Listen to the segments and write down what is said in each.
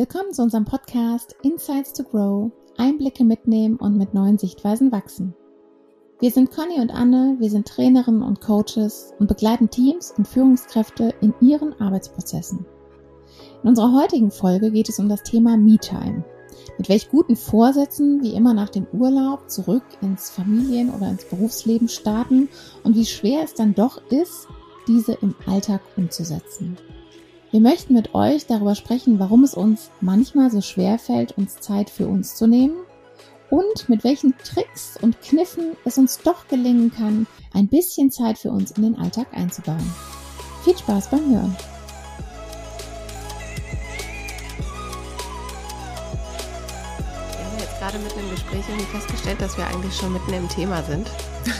Willkommen zu unserem Podcast Insights to Grow, Einblicke mitnehmen und mit neuen Sichtweisen wachsen. Wir sind Conny und Anne, wir sind Trainerinnen und Coaches und begleiten Teams und Führungskräfte in ihren Arbeitsprozessen. In unserer heutigen Folge geht es um das Thema Me-Time. Mit welch guten Vorsätzen wie immer nach dem Urlaub zurück ins Familien- oder ins Berufsleben starten und wie schwer es dann doch ist, diese im Alltag umzusetzen. Wir möchten mit euch darüber sprechen, warum es uns manchmal so schwer fällt, uns Zeit für uns zu nehmen und mit welchen Tricks und Kniffen es uns doch gelingen kann, ein bisschen Zeit für uns in den Alltag einzubauen. Viel Spaß beim Hören! Gerade mitten im Gespräch irgendwie festgestellt, dass wir eigentlich schon mitten im Thema sind.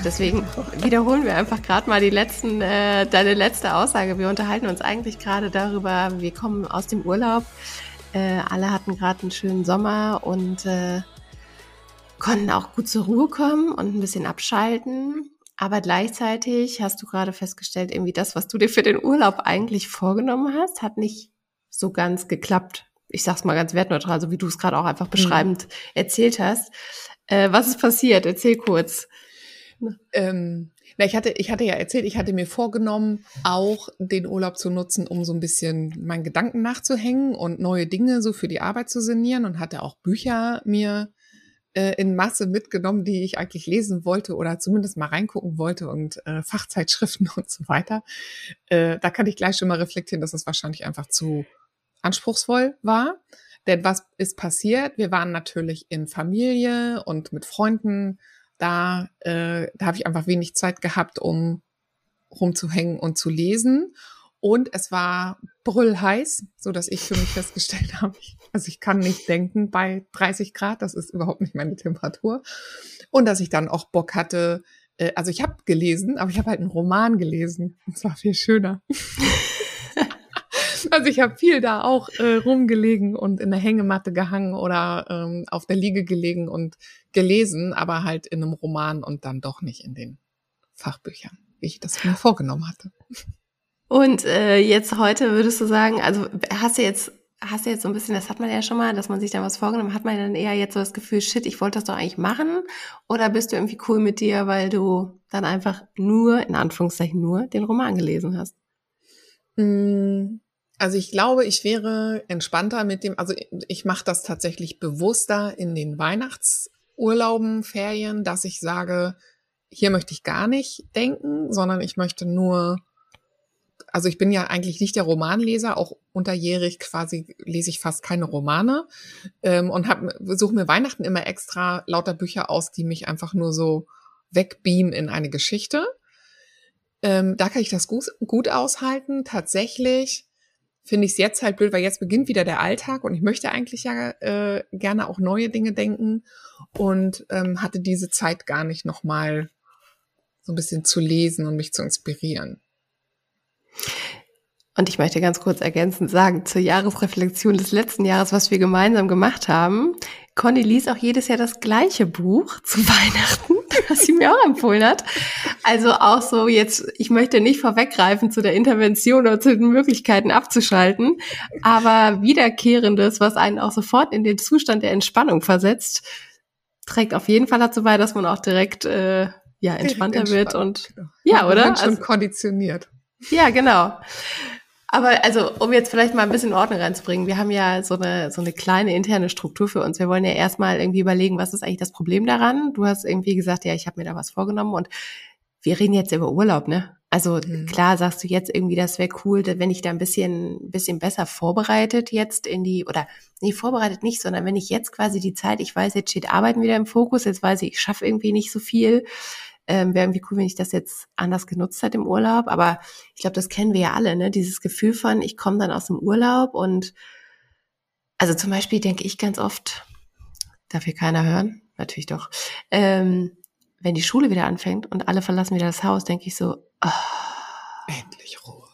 Deswegen wiederholen wir einfach gerade mal die letzten, äh, deine letzte Aussage. Wir unterhalten uns eigentlich gerade darüber, wir kommen aus dem Urlaub. Äh, alle hatten gerade einen schönen Sommer und äh, konnten auch gut zur Ruhe kommen und ein bisschen abschalten. Aber gleichzeitig hast du gerade festgestellt, irgendwie das, was du dir für den Urlaub eigentlich vorgenommen hast, hat nicht so ganz geklappt ich sag's mal ganz wertneutral, so wie du es gerade auch einfach mhm. beschreibend mhm. erzählt hast. Äh, was ist passiert? Erzähl kurz. Ähm, na, ich hatte, ich hatte ja erzählt, ich hatte mir vorgenommen, auch den Urlaub zu nutzen, um so ein bisschen meinen Gedanken nachzuhängen und neue Dinge so für die Arbeit zu sinnieren und hatte auch Bücher mir äh, in Masse mitgenommen, die ich eigentlich lesen wollte oder zumindest mal reingucken wollte und äh, Fachzeitschriften und so weiter. Äh, da kann ich gleich schon mal reflektieren, dass es wahrscheinlich einfach zu anspruchsvoll war. Denn was ist passiert? Wir waren natürlich in Familie und mit Freunden. Da, äh, da habe ich einfach wenig Zeit gehabt, um rumzuhängen und zu lesen. Und es war brüllheiß, so dass ich für mich festgestellt habe, also ich kann nicht denken bei 30 Grad, das ist überhaupt nicht meine Temperatur. Und dass ich dann auch Bock hatte, äh, also ich habe gelesen, aber ich habe halt einen Roman gelesen. Und zwar viel schöner. Also ich habe viel da auch äh, rumgelegen und in der Hängematte gehangen oder ähm, auf der Liege gelegen und gelesen, aber halt in einem Roman und dann doch nicht in den Fachbüchern, wie ich das mir vorgenommen hatte. Und äh, jetzt heute würdest du sagen, also hast du jetzt hast du jetzt so ein bisschen, das hat man ja schon mal, dass man sich da was vorgenommen hat, man dann eher jetzt so das Gefühl, shit, ich wollte das doch eigentlich machen? Oder bist du irgendwie cool mit dir, weil du dann einfach nur, in Anführungszeichen nur, den Roman gelesen hast? Mm, also ich glaube, ich wäre entspannter mit dem, also ich mache das tatsächlich bewusster in den Weihnachtsurlauben, Ferien, dass ich sage, hier möchte ich gar nicht denken, sondern ich möchte nur, also ich bin ja eigentlich nicht der Romanleser, auch unterjährig quasi lese ich fast keine Romane ähm, und suche mir Weihnachten immer extra lauter Bücher aus, die mich einfach nur so wegbeamen in eine Geschichte. Ähm, da kann ich das gut, gut aushalten. Tatsächlich finde ich es jetzt halt blöd, weil jetzt beginnt wieder der Alltag und ich möchte eigentlich ja äh, gerne auch neue Dinge denken und ähm, hatte diese Zeit gar nicht nochmal so ein bisschen zu lesen und mich zu inspirieren. Und ich möchte ganz kurz ergänzend sagen, zur Jahresreflexion des letzten Jahres, was wir gemeinsam gemacht haben. Conny liest auch jedes Jahr das gleiche Buch zu Weihnachten, was sie mir auch empfohlen hat. Also auch so jetzt, ich möchte nicht vorweggreifen zu der Intervention oder zu den Möglichkeiten abzuschalten, aber wiederkehrendes, was einen auch sofort in den Zustand der Entspannung versetzt, trägt auf jeden Fall dazu bei, dass man auch direkt äh, ja entspannter wird und genau. ja, oder? Man schon also, konditioniert. Ja, genau. Aber also, um jetzt vielleicht mal ein bisschen Ordnung reinzubringen, wir haben ja so eine, so eine kleine interne Struktur für uns. Wir wollen ja erstmal irgendwie überlegen, was ist eigentlich das Problem daran? Du hast irgendwie gesagt, ja, ich habe mir da was vorgenommen und wir reden jetzt über Urlaub, ne? Also mhm. klar sagst du jetzt irgendwie, das wäre cool, wenn ich da ein bisschen, bisschen besser vorbereitet jetzt in die, oder nee, vorbereitet nicht, sondern wenn ich jetzt quasi die Zeit, ich weiß, jetzt steht Arbeiten wieder im Fokus, jetzt weiß ich, ich schaffe irgendwie nicht so viel, ähm, Wäre irgendwie cool, wenn ich das jetzt anders genutzt hätte im Urlaub. Aber ich glaube, das kennen wir ja alle, ne? Dieses Gefühl von, ich komme dann aus dem Urlaub und also zum Beispiel denke ich ganz oft, darf hier keiner hören? Natürlich doch. Ähm, wenn die Schule wieder anfängt und alle verlassen wieder das Haus, denke ich so, oh, endlich Ruhe.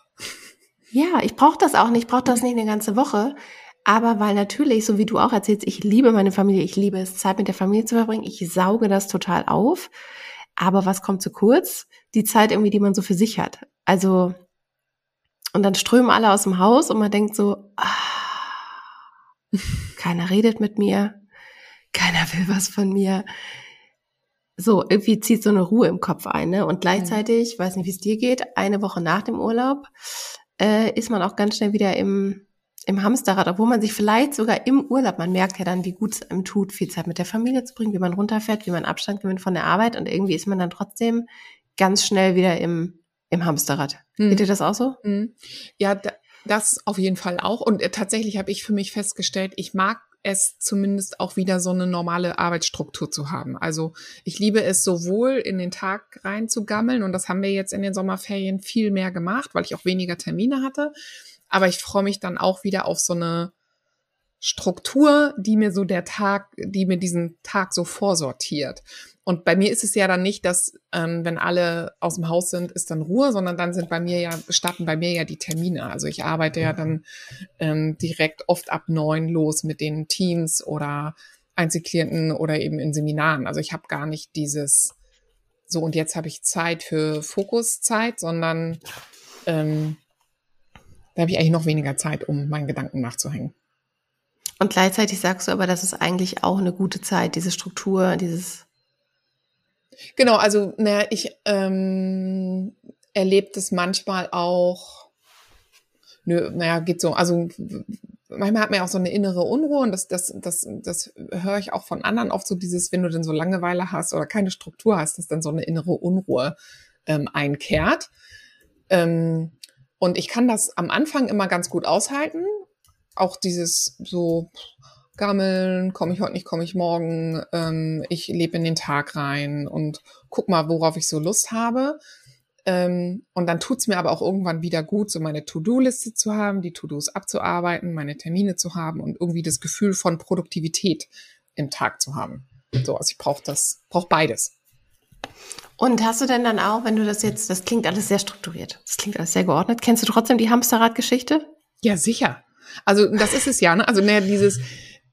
Ja, ich brauche das auch nicht, ich brauche das nicht eine ganze Woche. Aber weil natürlich, so wie du auch erzählst, ich liebe meine Familie, ich liebe es, Zeit mit der Familie zu verbringen, ich sauge das total auf. Aber was kommt zu kurz? Die Zeit irgendwie, die man so für sich hat. Also, und dann strömen alle aus dem Haus und man denkt so, ah, keiner redet mit mir, keiner will was von mir. So, irgendwie zieht so eine Ruhe im Kopf ein, ne? Und gleichzeitig, weiß nicht, wie es dir geht, eine Woche nach dem Urlaub äh, ist man auch ganz schnell wieder im, im Hamsterrad, obwohl man sich vielleicht sogar im Urlaub, man merkt ja dann, wie gut es einem tut, viel Zeit mit der Familie zu bringen, wie man runterfährt, wie man Abstand gewinnt von der Arbeit und irgendwie ist man dann trotzdem ganz schnell wieder im, im Hamsterrad. Hm. Geht dir das auch so? Hm. Ja, da, das auf jeden Fall auch. Und äh, tatsächlich habe ich für mich festgestellt, ich mag es zumindest auch wieder so eine normale Arbeitsstruktur zu haben. Also ich liebe es sowohl in den Tag rein zu gammeln und das haben wir jetzt in den Sommerferien viel mehr gemacht, weil ich auch weniger Termine hatte. Aber ich freue mich dann auch wieder auf so eine Struktur, die mir so der Tag, die mir diesen Tag so vorsortiert. Und bei mir ist es ja dann nicht, dass ähm, wenn alle aus dem Haus sind, ist dann Ruhe, sondern dann sind bei mir ja, starten bei mir ja die Termine. Also ich arbeite ja dann ähm, direkt oft ab neun los mit den Teams oder Einzelklienten oder eben in Seminaren. Also ich habe gar nicht dieses so und jetzt habe ich Zeit für Fokuszeit, sondern ähm, da habe ich eigentlich noch weniger Zeit, um meinen Gedanken nachzuhängen. Und gleichzeitig sagst du aber, das ist eigentlich auch eine gute Zeit, diese Struktur, dieses Genau, also naja, ich ähm, erlebe das manchmal auch, nö, naja, geht so, also manchmal hat man ja auch so eine innere Unruhe und das, das, das, das höre ich auch von anderen oft so dieses, wenn du denn so Langeweile hast oder keine Struktur hast, dass dann so eine innere Unruhe ähm, einkehrt. Ähm, und ich kann das am Anfang immer ganz gut aushalten. Auch dieses so, gammeln, komme ich heute nicht, komme ich morgen, ähm, ich lebe in den Tag rein und guck mal, worauf ich so Lust habe. Ähm, und dann tut's mir aber auch irgendwann wieder gut, so meine To-Do-Liste zu haben, die To-Dos abzuarbeiten, meine Termine zu haben und irgendwie das Gefühl von Produktivität im Tag zu haben. So, also ich brauche das, brauche beides. Und hast du denn dann auch, wenn du das jetzt, das klingt alles sehr strukturiert, das klingt alles sehr geordnet, kennst du trotzdem die Hamsterrad-Geschichte? Ja, sicher. Also das ist es ja, ne? Also ne, dieses,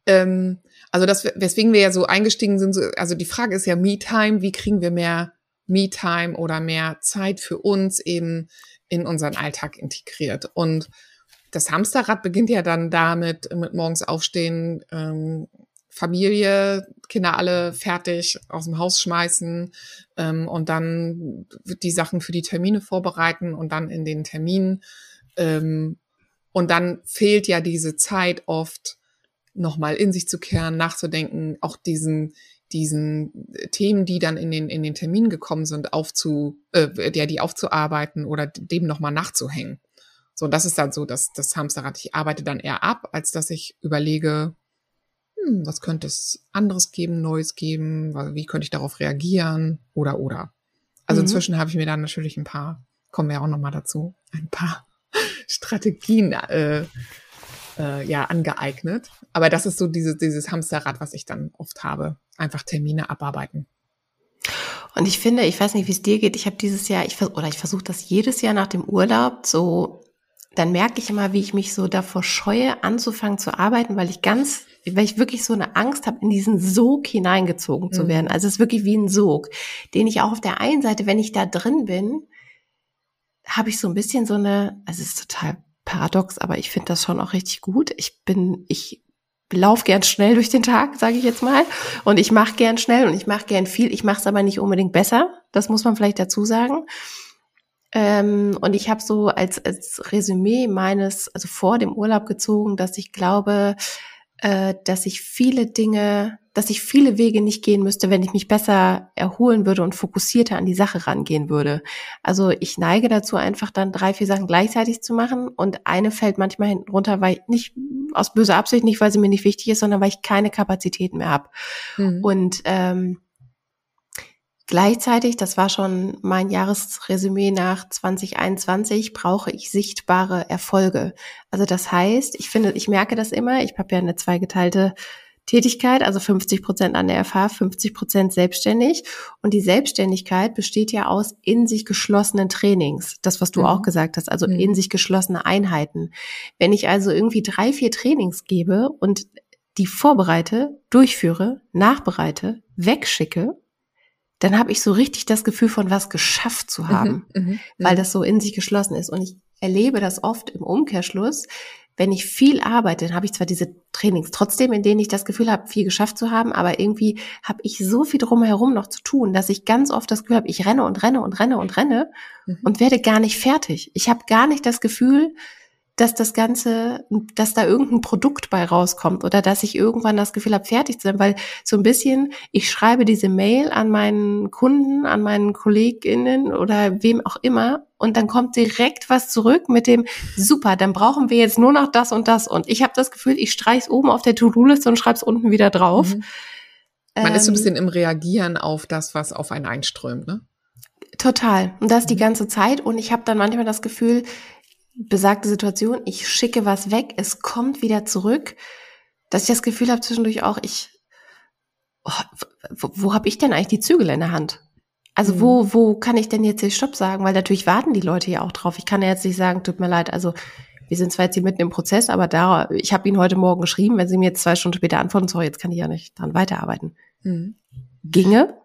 ähm, also das, weswegen wir ja so eingestiegen sind, also die Frage ist ja Me-Time, wie kriegen wir mehr Me-Time oder mehr Zeit für uns eben in unseren Alltag integriert. Und das Hamsterrad beginnt ja dann damit, mit morgens aufstehen, ähm, Familie, Kinder alle fertig aus dem Haus schmeißen ähm, und dann die Sachen für die Termine vorbereiten und dann in den Terminen. Ähm, und dann fehlt ja diese Zeit oft, nochmal in sich zu kehren, nachzudenken, auch diesen diesen Themen, die dann in den in den Termin gekommen sind, aufzu äh, ja, die aufzuarbeiten oder dem nochmal nachzuhängen. So, das ist dann so, dass das Hamsterrad. Ich arbeite dann eher ab, als dass ich überlege, hm, was könnte es anderes geben, Neues geben, wie könnte ich darauf reagieren oder oder. Also mhm. inzwischen habe ich mir dann natürlich ein paar, kommen wir auch nochmal dazu, ein paar Strategien äh, äh, ja angeeignet. Aber das ist so dieses, dieses Hamsterrad, was ich dann oft habe. Einfach Termine abarbeiten. Und ich finde, ich weiß nicht, wie es dir geht, ich habe dieses Jahr, ich oder ich versuche das jedes Jahr nach dem Urlaub so, dann merke ich immer, wie ich mich so davor scheue, anzufangen zu arbeiten, weil ich ganz, weil ich wirklich so eine Angst habe, in diesen Sog hineingezogen zu mhm. werden. Also es ist wirklich wie ein Sog, den ich auch auf der einen Seite, wenn ich da drin bin, habe ich so ein bisschen so eine, also es ist total paradox, aber ich finde das schon auch richtig gut. Ich bin, ich lauf gern schnell durch den Tag, sage ich jetzt mal. Und ich mache gern schnell und ich mache gern viel. Ich mache es aber nicht unbedingt besser. Das muss man vielleicht dazu sagen. Ähm, und ich habe so als, als Resümee meines, also vor dem Urlaub gezogen, dass ich glaube, äh, dass ich viele Dinge dass ich viele Wege nicht gehen müsste, wenn ich mich besser erholen würde und fokussierter an die Sache rangehen würde. Also ich neige dazu, einfach dann drei, vier Sachen gleichzeitig zu machen und eine fällt manchmal hinten runter, weil ich nicht aus böser Absicht, nicht weil sie mir nicht wichtig ist, sondern weil ich keine Kapazitäten mehr habe. Mhm. Und ähm, Gleichzeitig, das war schon mein Jahresresümee nach 2021, brauche ich sichtbare Erfolge. Also das heißt, ich finde, ich merke das immer, ich habe ja eine zweigeteilte Tätigkeit, also 50 Prozent an der FH, 50 Prozent selbstständig. Und die Selbstständigkeit besteht ja aus in sich geschlossenen Trainings. Das, was du mhm. auch gesagt hast, also mhm. in sich geschlossene Einheiten. Wenn ich also irgendwie drei, vier Trainings gebe und die vorbereite, durchführe, nachbereite, wegschicke, dann habe ich so richtig das Gefühl von was geschafft zu haben, mhm, mhm weil das so in sich geschlossen ist. Und ich erlebe das oft im Umkehrschluss, wenn ich viel arbeite, dann habe ich zwar diese Trainings trotzdem, in denen ich das Gefühl habe, viel geschafft zu haben, aber irgendwie habe ich so viel drumherum noch zu tun, dass ich ganz oft das Gefühl habe, ich renne und renne und renne und renne mhm. und werde gar nicht fertig. Ich habe gar nicht das Gefühl, dass das Ganze, dass da irgendein Produkt bei rauskommt oder dass ich irgendwann das Gefühl habe, fertig zu sein, weil so ein bisschen, ich schreibe diese Mail an meinen Kunden, an meinen KollegInnen oder wem auch immer und dann kommt direkt was zurück mit dem, super, dann brauchen wir jetzt nur noch das und das und ich habe das Gefühl, ich streich's oben auf der To-Do-Liste und schreib's unten wieder drauf. Mhm. Man ähm, ist so ein bisschen im Reagieren auf das, was auf einen einströmt, ne? Total. Und das die mhm. ganze Zeit. Und ich habe dann manchmal das Gefühl, besagte Situation, ich schicke was weg, es kommt wieder zurück, dass ich das Gefühl habe zwischendurch auch, ich, oh, wo, wo habe ich denn eigentlich die Zügel in der Hand? Also mhm. wo, wo kann ich denn jetzt den Stopp sagen? Weil natürlich warten die Leute ja auch drauf. Ich kann ja jetzt nicht sagen, tut mir leid, also wir sind zwar jetzt hier mitten im Prozess, aber da, ich habe Ihnen heute Morgen geschrieben, wenn Sie mir jetzt zwei Stunden später antworten, sorry, jetzt kann ich ja nicht dran weiterarbeiten. Mhm. Ginge,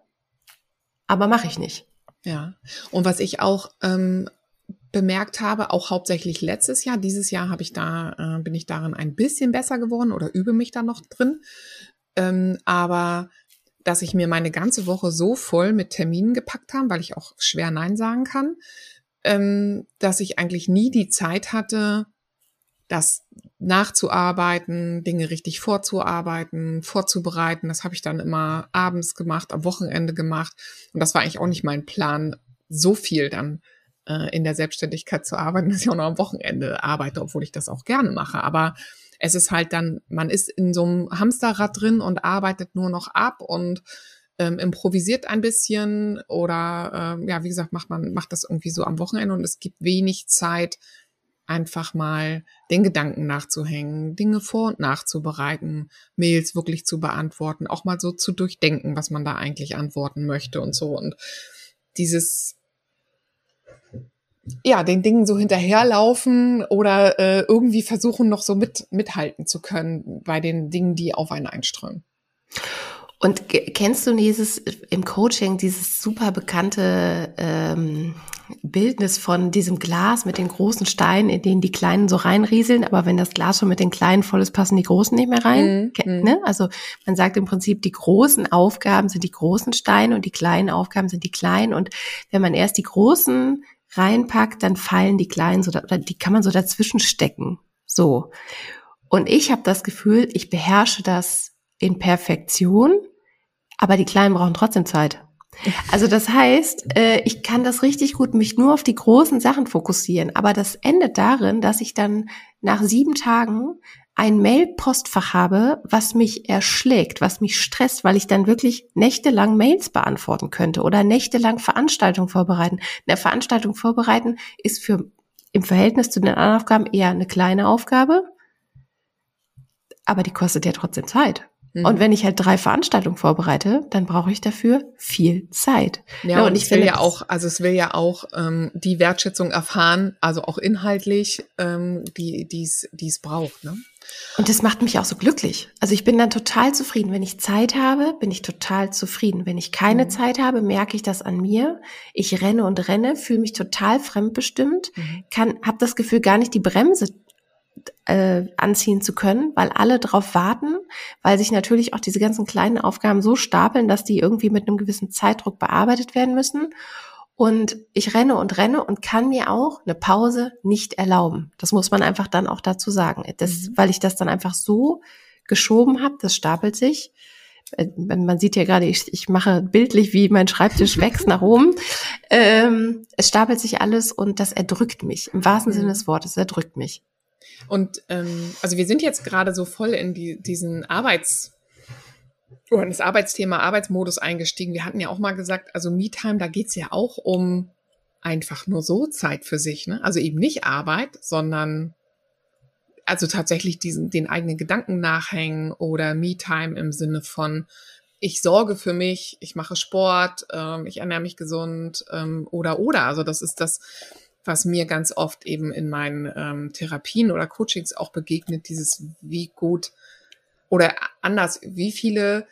aber mache ich nicht. Ja. Und was ich auch ähm, bemerkt habe, auch hauptsächlich letztes Jahr. Dieses Jahr habe ich da, äh, bin ich darin ein bisschen besser geworden oder übe mich da noch drin. Ähm, aber dass ich mir meine ganze Woche so voll mit Terminen gepackt habe, weil ich auch schwer Nein sagen kann, ähm, dass ich eigentlich nie die Zeit hatte, das nachzuarbeiten, Dinge richtig vorzuarbeiten, vorzubereiten. Das habe ich dann immer abends gemacht, am Wochenende gemacht. Und das war eigentlich auch nicht mein Plan, so viel dann äh, in der Selbstständigkeit zu arbeiten, dass ich auch noch am Wochenende arbeite, obwohl ich das auch gerne mache. Aber es ist halt dann, man ist in so einem Hamsterrad drin und arbeitet nur noch ab und ähm, improvisiert ein bisschen oder ähm, ja, wie gesagt, macht man macht das irgendwie so am Wochenende und es gibt wenig Zeit, einfach mal den Gedanken nachzuhängen, Dinge vor- und nachzubereiten, Mails wirklich zu beantworten, auch mal so zu durchdenken, was man da eigentlich antworten möchte und so. Und dieses ja, den Dingen so hinterherlaufen oder äh, irgendwie versuchen, noch so mit, mithalten zu können bei den Dingen, die auf einen einströmen. Und kennst du dieses im Coaching, dieses super bekannte ähm, Bildnis von diesem Glas mit den großen Steinen, in denen die Kleinen so reinrieseln, aber wenn das Glas schon mit den Kleinen voll ist, passen die Großen nicht mehr rein? Mhm. Ne? Also man sagt im Prinzip, die großen Aufgaben sind die großen Steine und die kleinen Aufgaben sind die kleinen. Und wenn man erst die großen reinpackt, dann fallen die kleinen so, oder die kann man so dazwischen stecken. So. Und ich habe das Gefühl, ich beherrsche das in Perfektion, aber die Kleinen brauchen trotzdem Zeit. Also das heißt, äh, ich kann das richtig gut mich nur auf die großen Sachen fokussieren, aber das endet darin, dass ich dann nach sieben Tagen ein Mail-Postfach habe, was mich erschlägt, was mich stresst, weil ich dann wirklich nächtelang Mails beantworten könnte oder nächtelang Veranstaltungen vorbereiten. Eine Veranstaltung vorbereiten ist für im Verhältnis zu den anderen Aufgaben eher eine kleine Aufgabe, aber die kostet ja trotzdem Zeit. Mhm. Und wenn ich halt drei Veranstaltungen vorbereite, dann brauche ich dafür viel Zeit. Ja, ja und, und ich will ja auch, also es will ja auch ähm, die Wertschätzung erfahren, also auch inhaltlich, ähm, die dies dies braucht. Ne? Und das macht mich auch so glücklich. Also ich bin dann total zufrieden. Wenn ich Zeit habe, bin ich total zufrieden. Wenn ich keine mhm. Zeit habe, merke ich das an mir. Ich renne und renne, fühle mich total fremdbestimmt, mhm. kann, habe das Gefühl, gar nicht die Bremse äh, anziehen zu können, weil alle drauf warten, weil sich natürlich auch diese ganzen kleinen Aufgaben so stapeln, dass die irgendwie mit einem gewissen Zeitdruck bearbeitet werden müssen. Und ich renne und renne und kann mir auch eine Pause nicht erlauben. Das muss man einfach dann auch dazu sagen. Das, mhm. weil ich das dann einfach so geschoben habe, das stapelt sich. Äh, man sieht ja gerade, ich, ich mache bildlich, wie mein Schreibtisch wächst nach oben. Ähm, es stapelt sich alles und das erdrückt mich. Im wahrsten mhm. Sinne des Wortes, es erdrückt mich. Und ähm, also wir sind jetzt gerade so voll in die, diesen Arbeits oder in das Arbeitsthema Arbeitsmodus eingestiegen. Wir hatten ja auch mal gesagt, also Me-Time, da geht's ja auch um einfach nur so Zeit für sich. Ne? Also eben nicht Arbeit, sondern also tatsächlich diesen, den eigenen Gedanken nachhängen oder Me-Time im Sinne von, ich sorge für mich, ich mache Sport, ähm, ich ernähre mich gesund ähm, oder oder. Also das ist das, was mir ganz oft eben in meinen ähm, Therapien oder Coachings auch begegnet, dieses wie gut oder anders, wie viele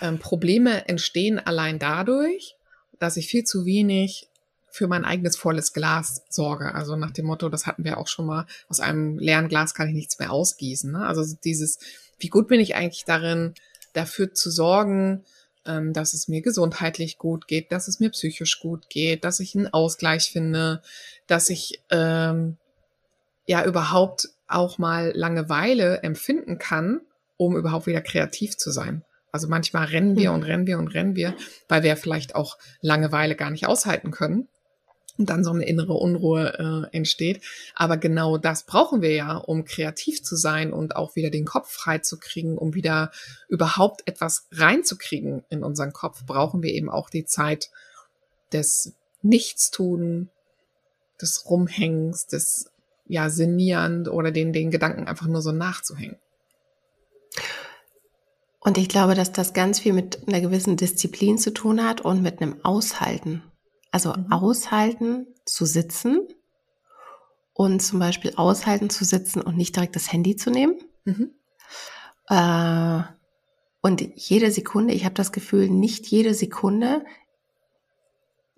ähm, Probleme entstehen allein dadurch, dass ich viel zu wenig für mein eigenes volles Glas sorge. Also nach dem Motto, das hatten wir auch schon mal, aus einem leeren Glas kann ich nichts mehr ausgießen. Ne? Also dieses, wie gut bin ich eigentlich darin, dafür zu sorgen, ähm, dass es mir gesundheitlich gut geht, dass es mir psychisch gut geht, dass ich einen Ausgleich finde, dass ich ähm, ja überhaupt auch mal Langeweile empfinden kann, um überhaupt wieder kreativ zu sein. Also manchmal rennen wir hm. und rennen wir und rennen wir, weil wir vielleicht auch Langeweile gar nicht aushalten können und dann so eine innere Unruhe äh, entsteht. Aber genau das brauchen wir ja, um kreativ zu sein und auch wieder den Kopf frei zu kriegen, um wieder überhaupt etwas reinzukriegen in unseren Kopf, brauchen wir eben auch die Zeit des Nichtstun, des Rumhängens, des ja sinnierend oder den, den Gedanken einfach nur so nachzuhängen. Und ich glaube, dass das ganz viel mit einer gewissen Disziplin zu tun hat und mit einem Aushalten. Also mhm. aushalten zu sitzen und zum Beispiel aushalten zu sitzen und nicht direkt das Handy zu nehmen. Mhm. Äh, und jede Sekunde, ich habe das Gefühl, nicht jede Sekunde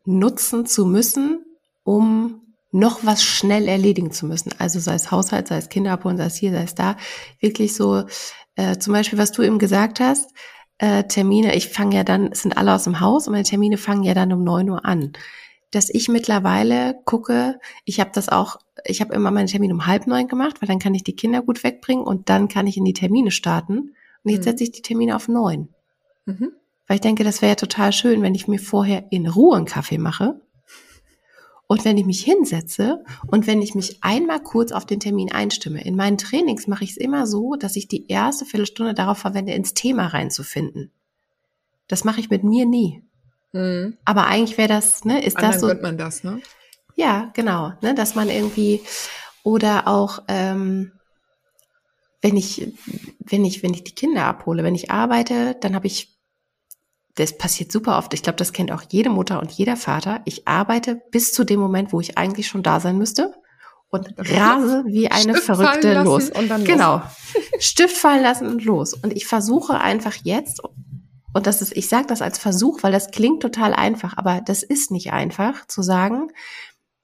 nutzen zu müssen, um noch was schnell erledigen zu müssen. Also sei es Haushalt, sei es Kinder abholen, sei es hier, sei es da. Wirklich so, äh, zum Beispiel, was du eben gesagt hast, äh, Termine, ich fange ja dann, sind alle aus dem Haus und meine Termine fangen ja dann um neun Uhr an. Dass ich mittlerweile gucke, ich habe das auch, ich habe immer meine Termine um halb neun gemacht, weil dann kann ich die Kinder gut wegbringen und dann kann ich in die Termine starten. Und jetzt mhm. setze ich die Termine auf neun. Mhm. Weil ich denke, das wäre ja total schön, wenn ich mir vorher in Ruhe einen Kaffee mache und wenn ich mich hinsetze und wenn ich mich einmal kurz auf den Termin einstimme, in meinen Trainings mache ich es immer so, dass ich die erste Viertelstunde darauf verwende, ins Thema reinzufinden. Das mache ich mit mir nie. Mhm. Aber eigentlich wäre das, ne, ist Anderen das so. Gönnt man das, ne? Ja, genau, ne, dass man irgendwie oder auch ähm, wenn ich wenn ich wenn ich die Kinder abhole, wenn ich arbeite, dann habe ich das passiert super oft. Ich glaube, das kennt auch jede Mutter und jeder Vater. Ich arbeite bis zu dem Moment, wo ich eigentlich schon da sein müsste und rase wie eine Stift Verrückte los. Und dann genau. Stift fallen lassen und los. Und ich versuche einfach jetzt, und das ist, ich sage das als Versuch, weil das klingt total einfach, aber das ist nicht einfach, zu sagen,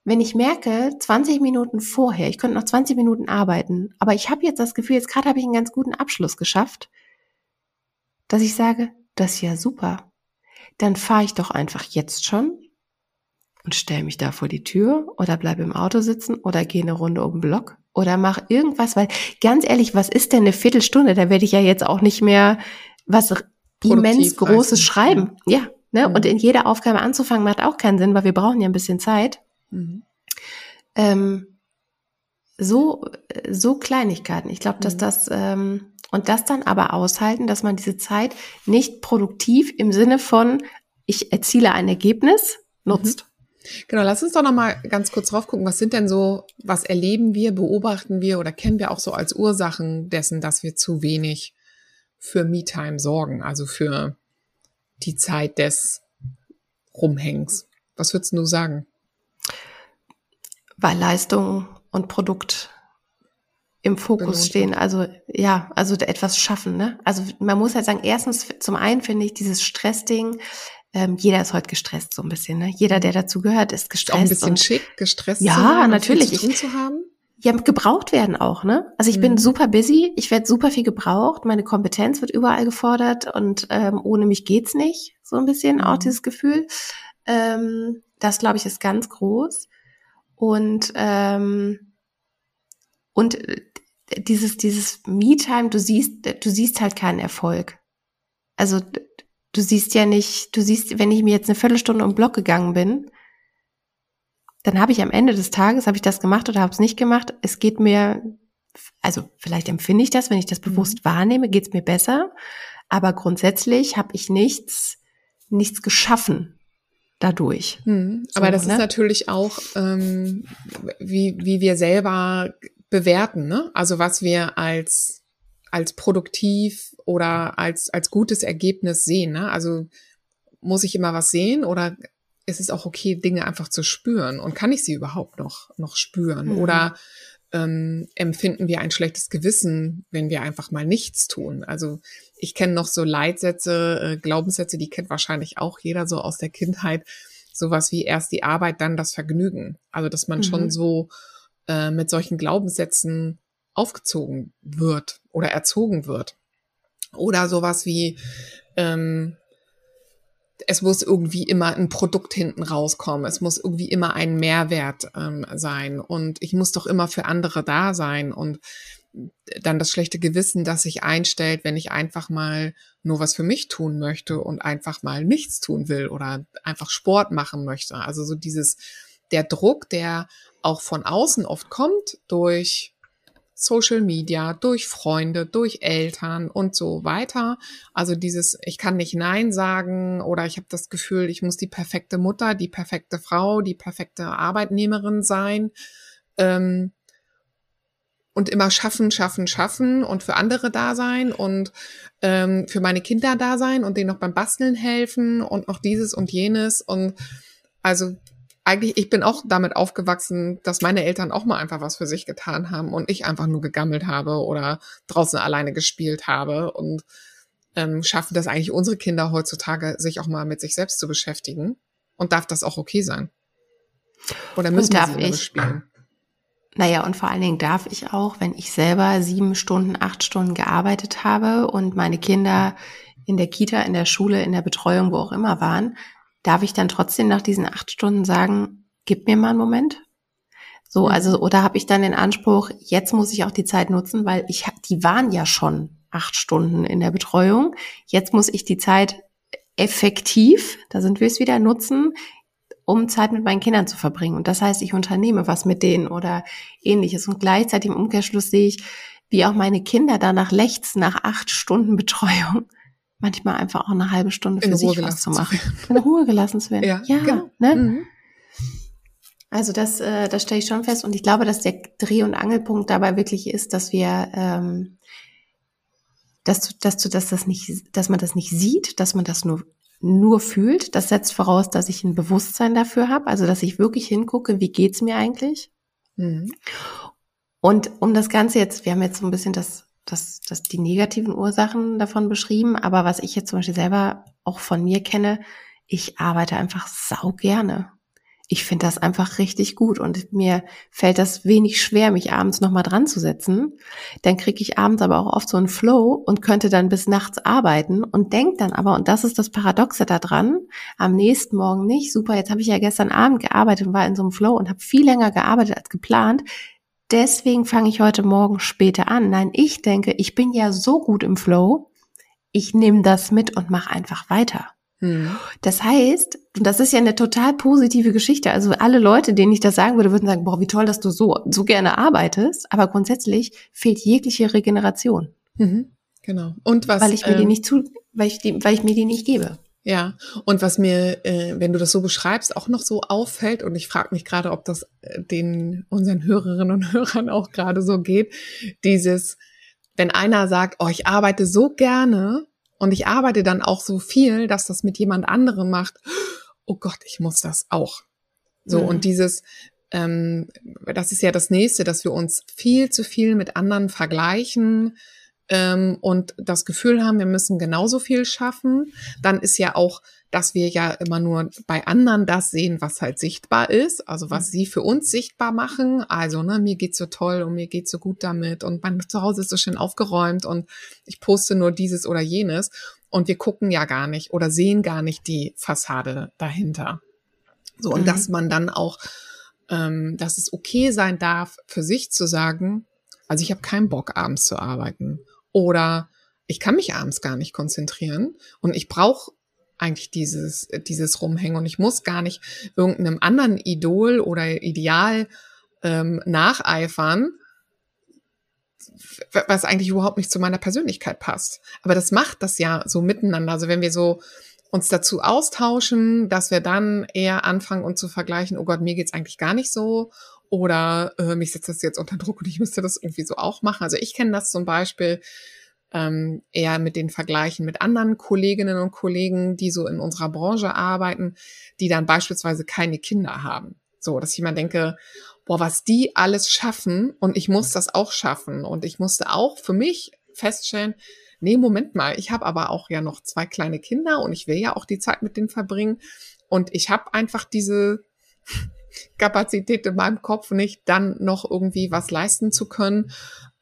wenn ich merke, 20 Minuten vorher, ich könnte noch 20 Minuten arbeiten, aber ich habe jetzt das Gefühl, jetzt gerade habe ich einen ganz guten Abschluss geschafft, dass ich sage, das ist ja super. Dann fahre ich doch einfach jetzt schon und stelle mich da vor die Tür oder bleibe im Auto sitzen oder gehe eine Runde um den Block oder mach irgendwas, weil ganz ehrlich, was ist denn eine Viertelstunde? Da werde ich ja jetzt auch nicht mehr was Produktiv immens Großes heißen. schreiben. Ja, ja ne? Mhm. Und in jeder Aufgabe anzufangen macht auch keinen Sinn, weil wir brauchen ja ein bisschen Zeit. Mhm. Ähm, so, so Kleinigkeiten. Ich glaube, dass mhm. das ähm, und das dann aber aushalten, dass man diese Zeit nicht produktiv im Sinne von, ich erziele ein Ergebnis, nutzt. Mhm. Genau, lass uns doch noch mal ganz kurz drauf gucken, was sind denn so, was erleben wir, beobachten wir oder kennen wir auch so als Ursachen dessen, dass wir zu wenig für Me-Time sorgen, also für die Zeit des Rumhängens. Was würdest du sagen? Weil Leistung und Produkt im Fokus Belohnt. stehen. Also ja, also etwas schaffen. Ne? Also man muss halt sagen, erstens zum einen finde ich dieses Stressding. Ähm, jeder ist heute gestresst so ein bisschen. Ne? Jeder, der dazu gehört, ist gestresst. Auch ein bisschen und, schick, gestresst ja, zu haben, natürlich. Zu zu haben. Ja, gebraucht werden auch, ne? Also ich mhm. bin super busy, ich werde super viel gebraucht, meine Kompetenz wird überall gefordert und ähm, ohne mich geht's nicht, so ein bisschen mhm. auch dieses Gefühl. Ähm, das, glaube ich, ist ganz groß. Und ähm, und äh, dieses, dieses Me-Time, du siehst, du siehst halt keinen Erfolg. Also du siehst ja nicht, du siehst, wenn ich mir jetzt eine Viertelstunde um Block gegangen bin, dann habe ich am Ende des Tages, habe ich das gemacht oder habe es nicht gemacht. Es geht mir, also vielleicht empfinde ich das, wenn ich das mhm. bewusst mhm. wahrnehme, geht es mir besser. Aber grundsätzlich habe ich nichts, nichts geschaffen dadurch. Hm, aber so, das ne? ist natürlich auch, ähm, wie, wie wir selber bewerten, ne? Also was wir als als produktiv oder als als gutes Ergebnis sehen, ne? Also muss ich immer was sehen oder ist es auch okay, Dinge einfach zu spüren und kann ich sie überhaupt noch noch spüren mhm. oder ähm, empfinden wir ein schlechtes Gewissen, wenn wir einfach mal nichts tun. Also ich kenne noch so Leitsätze, äh, Glaubenssätze, die kennt wahrscheinlich auch jeder so aus der Kindheit sowas wie erst die Arbeit, dann das Vergnügen. Also dass man mhm. schon so äh, mit solchen Glaubenssätzen aufgezogen wird oder erzogen wird. Oder sowas wie, ähm, es muss irgendwie immer ein Produkt hinten rauskommen. Es muss irgendwie immer ein Mehrwert ähm, sein. Und ich muss doch immer für andere da sein. Und dann das schlechte Gewissen, das sich einstellt, wenn ich einfach mal nur was für mich tun möchte und einfach mal nichts tun will oder einfach Sport machen möchte. Also so dieses, der Druck, der auch von außen oft kommt durch Social Media, durch Freunde, durch Eltern und so weiter. Also dieses, ich kann nicht Nein sagen oder ich habe das Gefühl, ich muss die perfekte Mutter, die perfekte Frau, die perfekte Arbeitnehmerin sein. Ähm, und immer schaffen, schaffen, schaffen und für andere da sein und ähm, für meine Kinder da sein und denen noch beim Basteln helfen und noch dieses und jenes. Und also eigentlich, ich bin auch damit aufgewachsen, dass meine Eltern auch mal einfach was für sich getan haben und ich einfach nur gegammelt habe oder draußen alleine gespielt habe und ähm, schaffen das eigentlich unsere Kinder heutzutage, sich auch mal mit sich selbst zu beschäftigen. Und darf das auch okay sein? Oder müssen wir sie ich, spielen? Naja, und vor allen Dingen darf ich auch, wenn ich selber sieben Stunden, acht Stunden gearbeitet habe und meine Kinder in der Kita, in der Schule, in der Betreuung, wo auch immer waren, darf ich dann trotzdem nach diesen acht Stunden sagen, gib mir mal einen Moment? So, mhm. also, oder habe ich dann den Anspruch, jetzt muss ich auch die Zeit nutzen, weil ich die waren ja schon acht Stunden in der Betreuung. Jetzt muss ich die Zeit effektiv, da sind wir es wieder, nutzen, um Zeit mit meinen Kindern zu verbringen. Und das heißt, ich unternehme was mit denen oder ähnliches. Und gleichzeitig im Umkehrschluss sehe ich, wie auch meine Kinder danach lechzen nach acht Stunden Betreuung manchmal einfach auch eine halbe Stunde für sich was zu machen. In Ruhe gelassen zu werden. Ja, ja genau. ne? Mhm. Also das, äh, das stelle ich schon fest und ich glaube, dass der Dreh- und Angelpunkt dabei wirklich ist, dass wir, ähm, dass du, dass du, dass das nicht, dass man das nicht sieht, dass man das nur nur fühlt. Das setzt voraus, dass ich ein Bewusstsein dafür habe, also dass ich wirklich hingucke, wie geht's mir eigentlich. Mhm. Und um das Ganze jetzt, wir haben jetzt so ein bisschen das das, das die negativen Ursachen davon beschrieben. Aber was ich jetzt zum Beispiel selber auch von mir kenne, ich arbeite einfach sau gerne. Ich finde das einfach richtig gut und mir fällt das wenig schwer, mich abends nochmal dran zu setzen. Dann kriege ich abends aber auch oft so einen Flow und könnte dann bis nachts arbeiten und denke dann aber, und das ist das Paradoxe daran, am nächsten Morgen nicht, super, jetzt habe ich ja gestern Abend gearbeitet und war in so einem Flow und habe viel länger gearbeitet als geplant deswegen fange ich heute Morgen später an. Nein, ich denke, ich bin ja so gut im Flow, ich nehme das mit und mache einfach weiter. Hm. Das heißt, und das ist ja eine total positive Geschichte. Also alle Leute, denen ich das sagen würde, würden sagen, boah, wie toll, dass du so, so gerne arbeitest. Aber grundsätzlich fehlt jegliche Regeneration. Mhm. Genau. Und was? Weil ich mir ähm, die nicht zu, weil ich die, weil ich mir die nicht gebe. Ja, und was mir, äh, wenn du das so beschreibst, auch noch so auffällt, und ich frage mich gerade, ob das äh, den unseren Hörerinnen und Hörern auch gerade so geht, dieses, wenn einer sagt, oh, ich arbeite so gerne und ich arbeite dann auch so viel, dass das mit jemand anderem macht, oh Gott, ich muss das auch. So, mhm. und dieses, ähm, das ist ja das nächste, dass wir uns viel zu viel mit anderen vergleichen, ähm, und das Gefühl haben, wir müssen genauso viel schaffen, dann ist ja auch, dass wir ja immer nur bei anderen das sehen, was halt sichtbar ist, also was mhm. sie für uns sichtbar machen. Also, ne, mir geht's so toll und mir geht's so gut damit und mein Zuhause ist so schön aufgeräumt und ich poste nur dieses oder jenes und wir gucken ja gar nicht oder sehen gar nicht die Fassade dahinter. So, und mhm. dass man dann auch, ähm, dass es okay sein darf, für sich zu sagen, also ich habe keinen Bock, abends zu arbeiten. Oder ich kann mich abends gar nicht konzentrieren und ich brauche eigentlich dieses, dieses Rumhängen und ich muss gar nicht irgendeinem anderen Idol oder Ideal ähm, nacheifern, was eigentlich überhaupt nicht zu meiner Persönlichkeit passt. Aber das macht das ja so miteinander. Also wenn wir so uns dazu austauschen, dass wir dann eher anfangen und zu vergleichen, oh Gott, mir geht's eigentlich gar nicht so oder äh, mich setzt das jetzt unter Druck und ich müsste das irgendwie so auch machen. Also ich kenne das zum Beispiel ähm, eher mit den Vergleichen mit anderen Kolleginnen und Kollegen, die so in unserer Branche arbeiten, die dann beispielsweise keine Kinder haben. So, dass ich immer denke, boah, was die alles schaffen und ich muss das auch schaffen. Und ich musste auch für mich feststellen, nee, Moment mal, ich habe aber auch ja noch zwei kleine Kinder und ich will ja auch die Zeit mit denen verbringen. Und ich habe einfach diese Kapazität in meinem Kopf nicht, dann noch irgendwie was leisten zu können.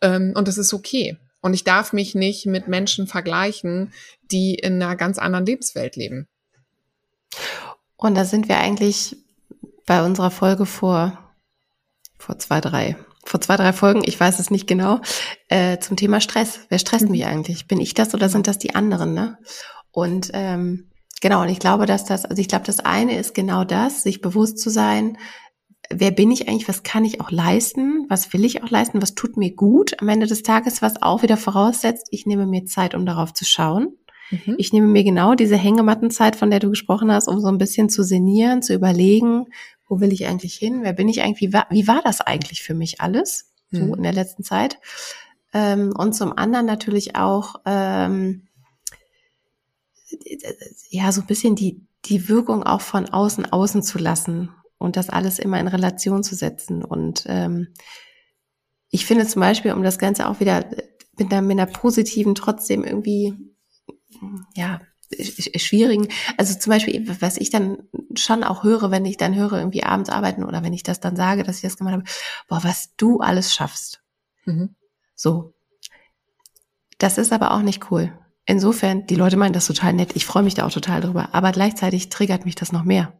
Ähm, und das ist okay. Und ich darf mich nicht mit Menschen vergleichen, die in einer ganz anderen Lebenswelt leben. Und da sind wir eigentlich bei unserer Folge vor, vor zwei, drei, vor zwei, drei Folgen, ich weiß es nicht genau, äh, zum Thema Stress. Wer stresst mhm. mich eigentlich? Bin ich das oder sind das die anderen? Ne? Und ähm, genau, und ich glaube, dass das, also ich glaube, das eine ist genau das, sich bewusst zu sein, wer bin ich eigentlich, was kann ich auch leisten, was will ich auch leisten, was tut mir gut am Ende des Tages, was auch wieder voraussetzt, ich nehme mir Zeit, um darauf zu schauen. Mhm. Ich nehme mir genau diese Hängemattenzeit, von der du gesprochen hast, um so ein bisschen zu sinnieren, zu überlegen, wo will ich eigentlich hin, wer bin ich eigentlich, wie war, wie war das eigentlich für mich alles, so mhm. in der letzten Zeit. Ähm, und zum anderen natürlich auch, ähm, ja, so ein bisschen die, die Wirkung auch von außen außen zu lassen und das alles immer in Relation zu setzen. Und ähm, ich finde zum Beispiel, um das Ganze auch wieder mit einer, mit einer positiven, trotzdem irgendwie, ja, schwierigen, also zum Beispiel, was ich dann schon auch höre, wenn ich dann höre, irgendwie abends arbeiten oder wenn ich das dann sage, dass ich das gemacht habe, boah, was du alles schaffst. Mhm. So. Das ist aber auch nicht cool. Insofern, die Leute meinen das total nett. Ich freue mich da auch total drüber. Aber gleichzeitig triggert mich das noch mehr.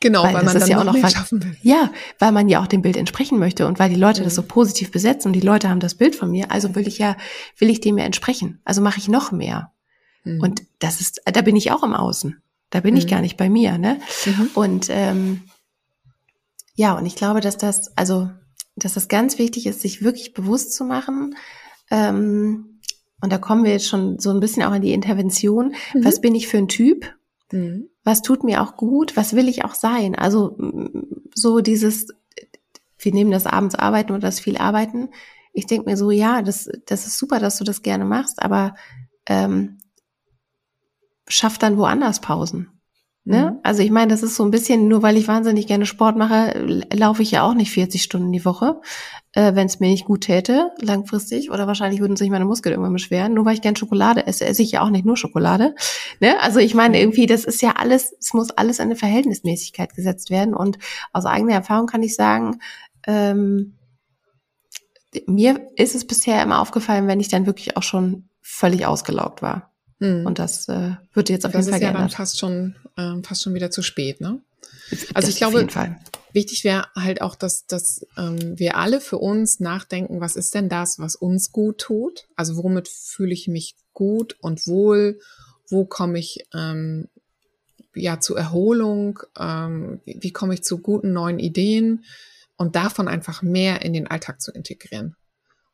Genau, weil, weil man dann ja noch, noch mehr schaffen will. Ja, weil man ja auch dem Bild entsprechen möchte und weil die Leute mhm. das so positiv besetzen und die Leute haben das Bild von mir, also will ich ja, will ich dem ja entsprechen. Also mache ich noch mehr. Mhm. Und das ist, da bin ich auch im Außen. Da bin mhm. ich gar nicht bei mir, ne? Mhm. Und ähm, ja, und ich glaube, dass das, also, dass das ganz wichtig ist, sich wirklich bewusst zu machen. Ähm, und da kommen wir jetzt schon so ein bisschen auch in die Intervention. Mhm. Was bin ich für ein Typ? Mhm. Was tut mir auch gut? Was will ich auch sein? Also so dieses, wir nehmen das abends arbeiten oder das viel arbeiten. Ich denke mir so, ja, das, das ist super, dass du das gerne machst, aber ähm, schaff dann woanders Pausen. Ne? Mhm. Also ich meine, das ist so ein bisschen, nur weil ich wahnsinnig gerne Sport mache, laufe ich ja auch nicht 40 Stunden die Woche, äh, wenn es mir nicht gut täte, langfristig. Oder wahrscheinlich würden sich meine Muskeln irgendwann beschweren. Nur weil ich gerne Schokolade esse, esse ich ja auch nicht nur Schokolade. Ne? Also ich meine, irgendwie, das ist ja alles, es muss alles in eine Verhältnismäßigkeit gesetzt werden. Und aus eigener Erfahrung kann ich sagen, ähm, mir ist es bisher immer aufgefallen, wenn ich dann wirklich auch schon völlig ausgelaugt war. Mhm. Und das äh, wird jetzt auf das jeden Fall geändert. Das ist ja dann fast schon, äh, fast schon wieder zu spät, ne? Also ich glaube, wichtig wäre halt auch, dass, dass ähm, wir alle für uns nachdenken, was ist denn das, was uns gut tut? Also womit fühle ich mich gut und wohl? Wo komme ich ähm, ja zu Erholung? Ähm, wie, wie komme ich zu guten neuen Ideen? Und davon einfach mehr in den Alltag zu integrieren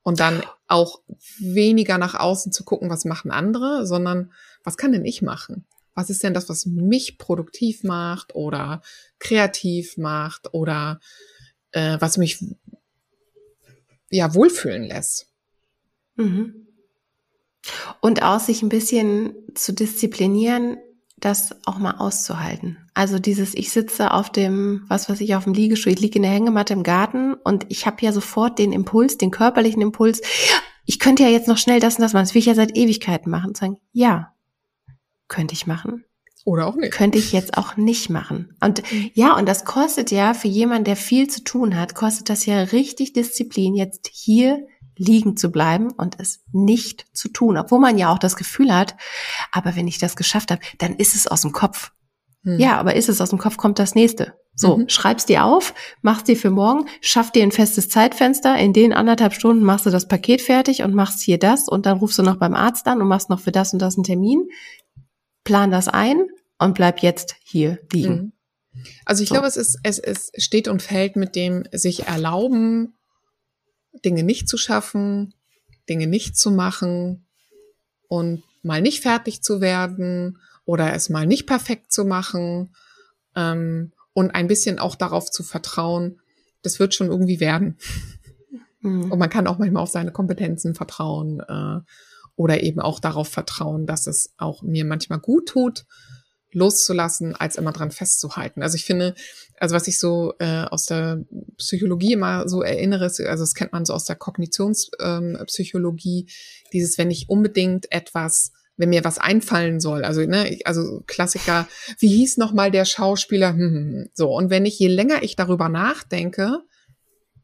und dann auch weniger nach außen zu gucken, was machen andere, sondern was kann denn ich machen? Was ist denn das, was mich produktiv macht oder kreativ macht oder äh, was mich ja wohlfühlen lässt? Mhm. Und auch sich ein bisschen zu disziplinieren, das auch mal auszuhalten. Also dieses, ich sitze auf dem, was weiß ich, auf dem Liegestuhl, ich liege in der Hängematte im Garten und ich habe ja sofort den Impuls, den körperlichen Impuls, ich könnte ja jetzt noch schnell das und das machen, das will ich ja seit Ewigkeiten machen. Und sagen, ja, könnte ich machen. Oder auch nicht. Könnte ich jetzt auch nicht machen. Und ja, und das kostet ja für jemanden, der viel zu tun hat, kostet das ja richtig Disziplin, jetzt hier liegen zu bleiben und es nicht zu tun, obwohl man ja auch das Gefühl hat, aber wenn ich das geschafft habe, dann ist es aus dem Kopf. Hm. Ja, aber ist es aus dem Kopf, kommt das nächste. So, mhm. schreibst dir auf, machst dir für morgen, schaff dir ein festes Zeitfenster, in den anderthalb Stunden machst du das Paket fertig und machst hier das und dann rufst du noch beim Arzt an und machst noch für das und das einen Termin. Plan das ein und bleib jetzt hier liegen. Mhm. Also ich so. glaube, es ist, es, es steht und fällt mit dem sich erlauben, Dinge nicht zu schaffen, Dinge nicht zu machen und mal nicht fertig zu werden oder es mal nicht perfekt zu machen ähm, und ein bisschen auch darauf zu vertrauen, das wird schon irgendwie werden. Mhm. Und man kann auch manchmal auf seine Kompetenzen vertrauen äh, oder eben auch darauf vertrauen, dass es auch mir manchmal gut tut, loszulassen, als immer dran festzuhalten. Also ich finde, also was ich so äh, aus der Psychologie immer so erinnere, also das kennt man so aus der Kognitionspsychologie, ähm, dieses, wenn ich unbedingt etwas wenn mir was einfallen soll, also ne, also Klassiker, wie hieß noch mal der Schauspieler? Hm. So und wenn ich je länger ich darüber nachdenke,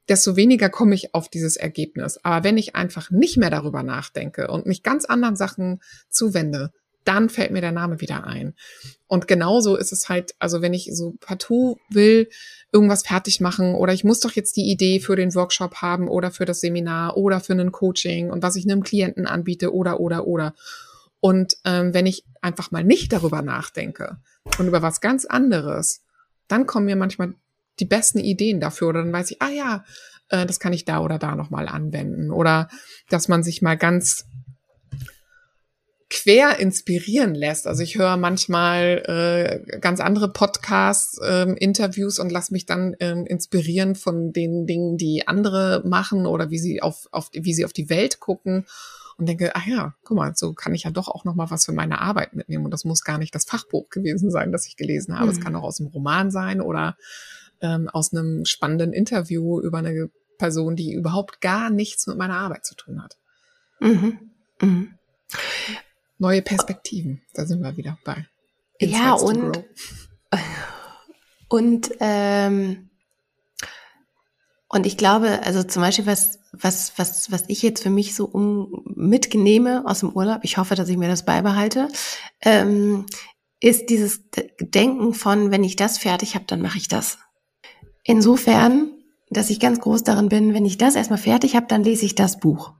desto weniger komme ich auf dieses Ergebnis. Aber wenn ich einfach nicht mehr darüber nachdenke und mich ganz anderen Sachen zuwende, dann fällt mir der Name wieder ein. Und genauso ist es halt, also wenn ich so partout will, irgendwas fertig machen oder ich muss doch jetzt die Idee für den Workshop haben oder für das Seminar oder für ein Coaching und was ich einem Klienten anbiete oder, oder, oder. Und ähm, wenn ich einfach mal nicht darüber nachdenke und über was ganz anderes, dann kommen mir manchmal die besten Ideen dafür oder dann weiß ich, ah ja, äh, das kann ich da oder da nochmal anwenden oder dass man sich mal ganz quer inspirieren lässt. Also ich höre manchmal äh, ganz andere Podcasts, äh, Interviews und lass mich dann äh, inspirieren von den Dingen, die andere machen oder wie sie auf, auf wie sie auf die Welt gucken und denke, ah ja, guck mal, so kann ich ja doch auch noch mal was für meine Arbeit mitnehmen und das muss gar nicht das Fachbuch gewesen sein, das ich gelesen habe. Mhm. Es kann auch aus einem Roman sein oder ähm, aus einem spannenden Interview über eine Person, die überhaupt gar nichts mit meiner Arbeit zu tun hat. Mhm. Mhm. Neue Perspektiven, da sind wir wieder bei. Insights ja, und, und, ähm, und ich glaube, also zum Beispiel, was, was, was, was ich jetzt für mich so um, mitnehme aus dem Urlaub, ich hoffe, dass ich mir das beibehalte, ähm, ist dieses Denken von, wenn ich das fertig habe, dann mache ich das. Insofern, dass ich ganz groß darin bin, wenn ich das erstmal fertig habe, dann lese ich das Buch.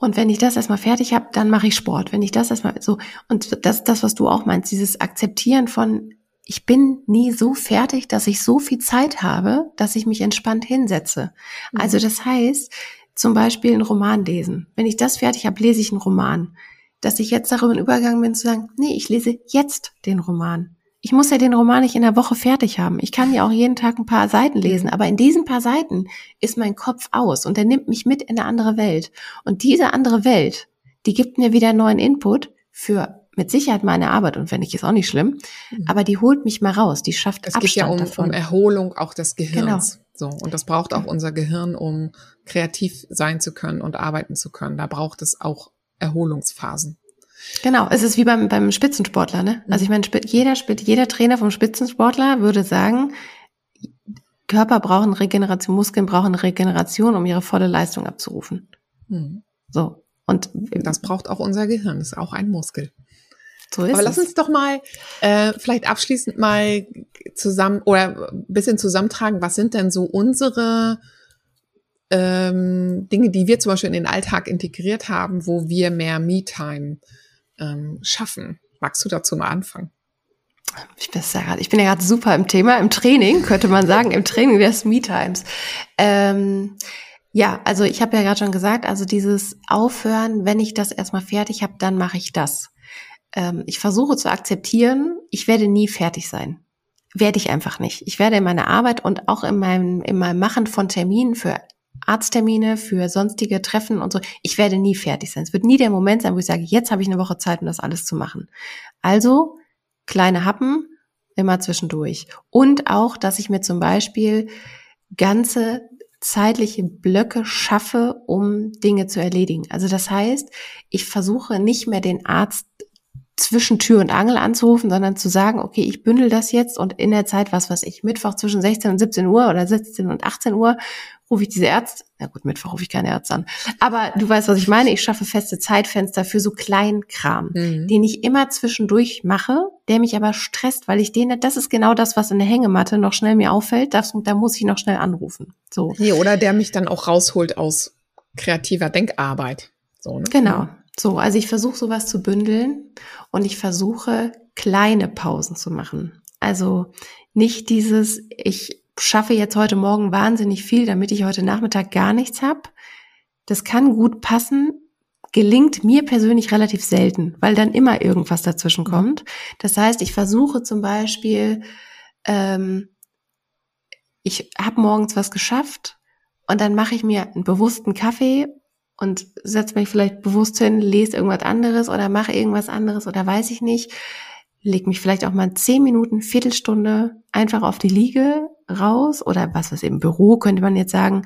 Und wenn ich das erstmal fertig habe, dann mache ich Sport. Wenn ich das erstmal so und das das was du auch meinst, dieses Akzeptieren von ich bin nie so fertig, dass ich so viel Zeit habe, dass ich mich entspannt hinsetze. Mhm. Also das heißt, zum Beispiel einen Roman lesen. Wenn ich das fertig habe, lese ich einen Roman. Dass ich jetzt darüber übergegangen bin zu sagen, nee, ich lese jetzt den Roman. Ich muss ja den Roman nicht in der Woche fertig haben. Ich kann ja auch jeden Tag ein paar Seiten lesen, aber in diesen paar Seiten ist mein Kopf aus und der nimmt mich mit in eine andere Welt. Und diese andere Welt, die gibt mir wieder neuen Input für mit Sicherheit meine Arbeit und wenn ich ist auch nicht schlimm, mhm. aber die holt mich mal raus, die schafft es Abstand geht ja um, davon. um Erholung auch des Gehirns. Genau. So und das braucht auch unser Gehirn, um kreativ sein zu können und arbeiten zu können. Da braucht es auch Erholungsphasen. Genau, es ist wie beim, beim Spitzensportler, ne? Also ich meine, jeder, jeder Trainer vom Spitzensportler würde sagen, Körper brauchen Regeneration, Muskeln brauchen Regeneration, um ihre volle Leistung abzurufen. Mhm. So. Und das braucht auch unser Gehirn, ist auch ein Muskel. So ist Aber lass uns doch mal äh, vielleicht abschließend mal zusammen oder ein bisschen zusammentragen, was sind denn so unsere ähm, Dinge, die wir zum Beispiel in den Alltag integriert haben, wo wir mehr Me-Time ähm, schaffen. Magst du dazu mal anfangen? Ich bin ja gerade, ich bin ja gerade super im Thema, im Training, könnte man sagen, im Training des Me-Times. Ähm, ja, also ich habe ja gerade schon gesagt, also dieses Aufhören, wenn ich das erstmal fertig habe, dann mache ich das. Ähm, ich versuche zu akzeptieren, ich werde nie fertig sein. Werde ich einfach nicht. Ich werde in meiner Arbeit und auch in meinem, in meinem Machen von Terminen für Arzttermine, für sonstige Treffen und so. Ich werde nie fertig sein. Es wird nie der Moment sein, wo ich sage, jetzt habe ich eine Woche Zeit, um das alles zu machen. Also kleine Happen immer zwischendurch. Und auch, dass ich mir zum Beispiel ganze zeitliche Blöcke schaffe, um Dinge zu erledigen. Also das heißt, ich versuche nicht mehr den Arzt zwischen Tür und Angel anzurufen, sondern zu sagen, okay, ich bündel das jetzt und in der Zeit, was weiß ich, Mittwoch zwischen 16 und 17 Uhr oder 16 und 18 Uhr rufe ich diese Ärzte, na gut, Mittwoch rufe ich keine Ärzte an, aber du weißt, was ich meine, ich schaffe feste Zeitfenster für so kleinen Kram, mhm. den ich immer zwischendurch mache, der mich aber stresst, weil ich den, das ist genau das, was in der Hängematte noch schnell mir auffällt, das, da muss ich noch schnell anrufen. So. Nee, oder der mich dann auch rausholt aus kreativer Denkarbeit. So, ne? Genau. So, also ich versuche sowas zu bündeln und ich versuche kleine Pausen zu machen. Also nicht dieses, ich schaffe jetzt heute Morgen wahnsinnig viel, damit ich heute Nachmittag gar nichts habe. Das kann gut passen, gelingt mir persönlich relativ selten, weil dann immer irgendwas dazwischen mhm. kommt. Das heißt, ich versuche zum Beispiel, ähm, ich habe morgens was geschafft und dann mache ich mir einen bewussten Kaffee und setze mich vielleicht bewusst hin, lese irgendwas anderes oder mache irgendwas anderes oder weiß ich nicht. Leg mich vielleicht auch mal zehn Minuten, Viertelstunde einfach auf die Liege raus oder was was im Büro könnte man jetzt sagen,